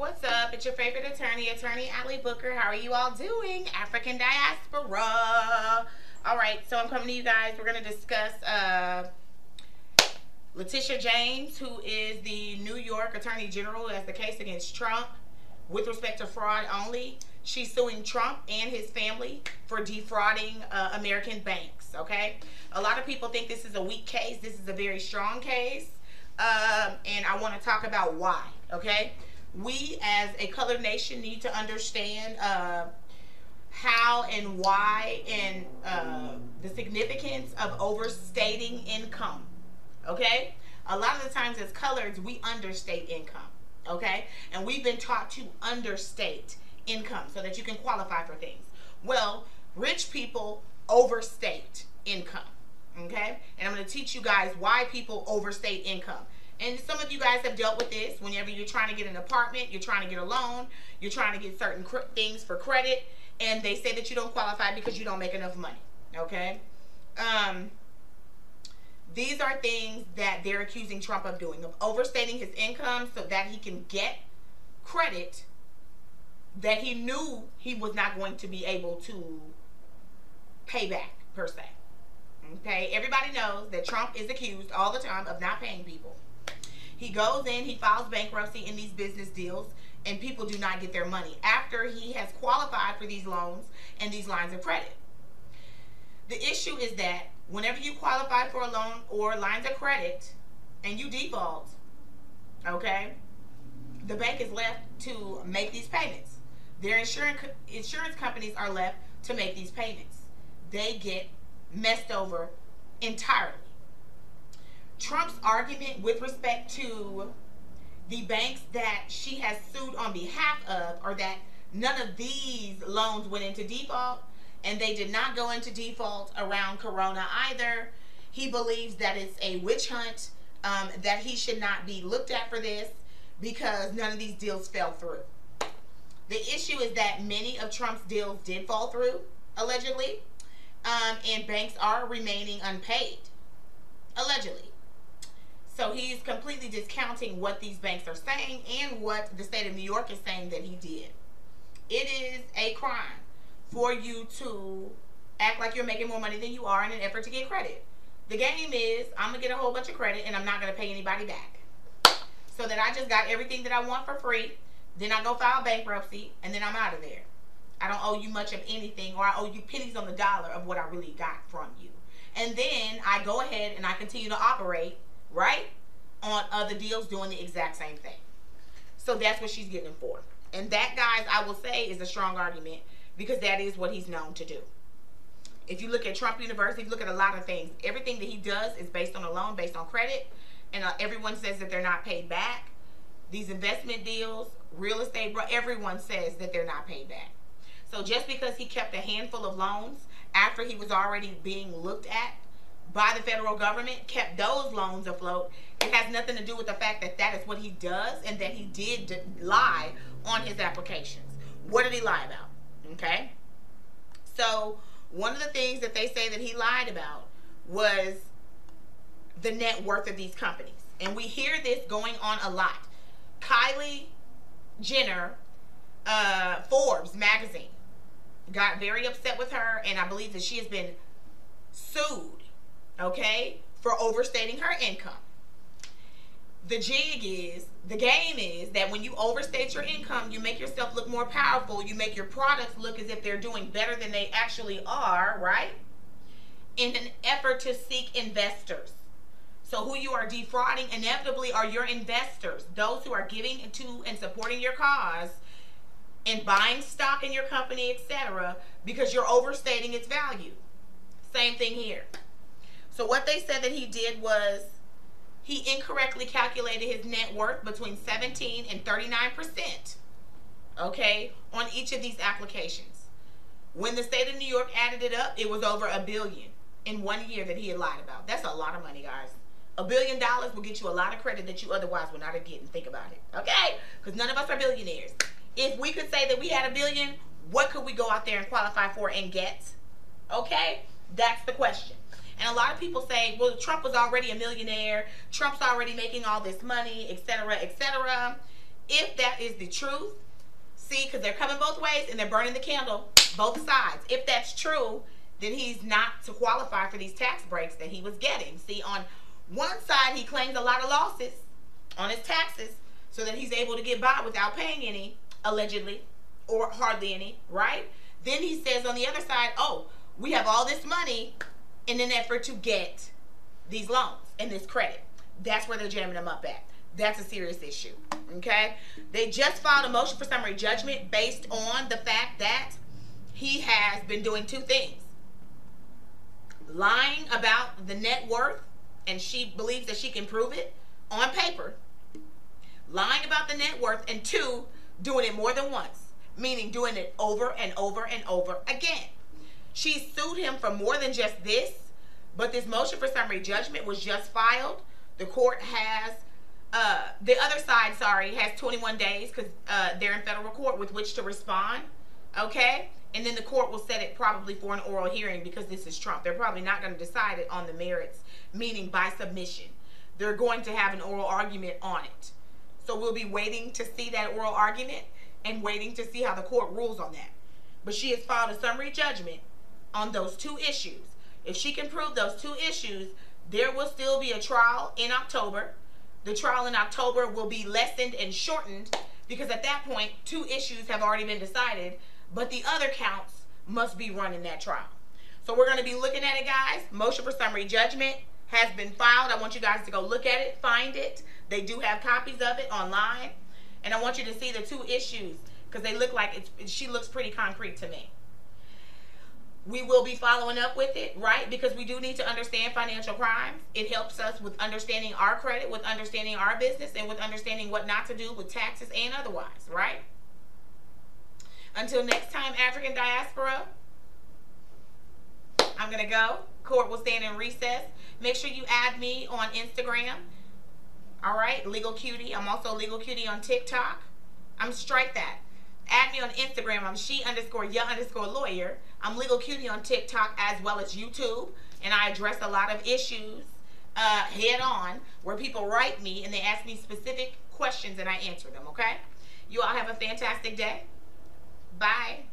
What's up? It's your favorite attorney, Attorney Allie Booker. How are you all doing? African diaspora. All right, so I'm coming to you guys. We're going to discuss uh, Letitia James, who is the New York Attorney General, has the case against Trump with respect to fraud only. She's suing Trump and his family for defrauding uh, American banks, okay? A lot of people think this is a weak case. This is a very strong case. Um, and I want to talk about why, okay? We as a colored nation need to understand uh, how and why and uh, the significance of overstating income, okay? A lot of the times as coloreds, we understate income, okay? And we've been taught to understate income so that you can qualify for things. Well, rich people overstate income okay? And I'm going to teach you guys why people overstate income. And some of you guys have dealt with this whenever you're trying to get an apartment, you're trying to get a loan, you're trying to get certain things for credit, and they say that you don't qualify because you don't make enough money, okay? Um, these are things that they're accusing Trump of doing, of overstating his income so that he can get credit that he knew he was not going to be able to pay back, per se. Okay, everybody knows that Trump is accused all the time of not paying people. He goes in, he files bankruptcy in these business deals, and people do not get their money after he has qualified for these loans and these lines of credit. The issue is that whenever you qualify for a loan or lines of credit and you default, okay, the bank is left to make these payments. Their insurance insurance companies are left to make these payments. They get messed over entirely. Trump's argument with respect to the banks that she has sued on behalf of are that none of these loans went into default and they did not go into default around Corona either. He believes that it's a witch hunt, um, that he should not be looked at for this because none of these deals fell through. The issue is that many of Trump's deals did fall through, allegedly um, and banks are remaining unpaid, allegedly. So he's completely discounting what these banks are saying and what the state of New York is saying that he did. It is a crime for you to act like you're making more money than you are in an effort to get credit. The game is I'm going to get a whole bunch of credit and I'm not going to pay anybody back. So that I just got everything that I want for free. Then I go file bankruptcy and then I'm out of there. I don't owe you much of anything, or I owe you pennies on the dollar of what I really got from you. And then I go ahead and I continue to operate, right, on other deals doing the exact same thing. So that's what she's getting for. And that, guys, I will say is a strong argument because that is what he's known to do. If you look at Trump University, look at a lot of things. Everything that he does is based on a loan, based on credit, and uh, everyone says that they're not paid back. These investment deals, real estate, everyone says that they're not paid back. So just because he kept a handful of loans after he was already being looked at by the federal government, kept those loans afloat, it has nothing to do with the fact that that is what he does and that he did lie on his applications. What did he lie about? Okay? So one of the things that they say that he lied about was the net worth of these companies. And we hear this going on a lot. Kylie Jenner, uh, Forbes magazine, got very upset with her, and I believe that she has been sued, okay, for overstating her income. The jig is, the game is that when you overstate your income, you make yourself look more powerful. You make your products look as if they're doing better than they actually are, right? In an effort to seek investors. So who you are defrauding inevitably are your investors, those who are giving to and supporting your cause and buying stock in your company, etc., because you're overstating its value. Same thing here. So what they said that he did was he incorrectly calculated his net worth between 17 and 39 percent. Okay, on each of these applications. When the state of New York added it up, it was over a billion in one year that he had lied about. That's a lot of money, guys. A billion dollars will get you a lot of credit that you otherwise would not have gotten. Think about it, okay? Because none of us are billionaires if we could say that we had a billion, what could we go out there and qualify for and get? Okay? That's the question. And a lot of people say, well, Trump was already a millionaire. Trump's already making all this money, etc., etc. if that is the truth, see, because they're coming both ways and they're burning the candle both sides. If that's true, then he's not to qualify for these tax breaks that he was getting. See, on one side, he claims a lot of losses on his taxes so that he's able to get by without paying any, allegedly, or hardly any, right? Then he says on the other side, oh, we have all this money in an effort to get these loans and this credit. That's where they're jamming them up at. That's a serious issue. Okay? They just filed a motion for summary judgment based on the fact that he has been doing two things lying about the net worth, and she believes that she can prove it on paper, lying about the net worth, and two, doing it more than once, meaning doing it over and over and over again. She sued him for more than just this, but this motion for summary judgment was just filed. The court has, uh, the other side, sorry, has 21 days because uh, they're in federal court with which to respond. Okay? And then the court will set it probably for an oral hearing because this is Trump. They're probably not going to decide it on the merits, meaning by submission. They're going to have an oral argument on it. So we'll be waiting to see that oral argument and waiting to see how the court rules on that. But she has filed a summary judgment on those two issues. If she can prove those two issues, there will still be a trial in October. The trial in October will be lessened and shortened because at that point, two issues have already been decided but the other counts must be run in that trial. So we're going to be looking at it, guys. Motion for summary judgment has been filed. I want you guys to go look at it, find it. They do have copies of it online. And I want you to see the two issues because they look like it's, she looks pretty concrete to me. We will be following up with it, right? Because we do need to understand financial crimes. It helps us with understanding our credit, with understanding our business, and with understanding what not to do with taxes and otherwise, right? Until next time, African diaspora, I'm going to go. Court will stand in recess. Make sure you add me on Instagram. All right, Legal Cutie. I'm also Legal Cutie on TikTok. I'm strike that. Add me on Instagram. I'm she underscore ya underscore lawyer. I'm Legal Cutie on TikTok as well as YouTube. And I address a lot of issues uh, head on where people write me and they ask me specific questions and I answer them, okay? You all have a fantastic day. Bye.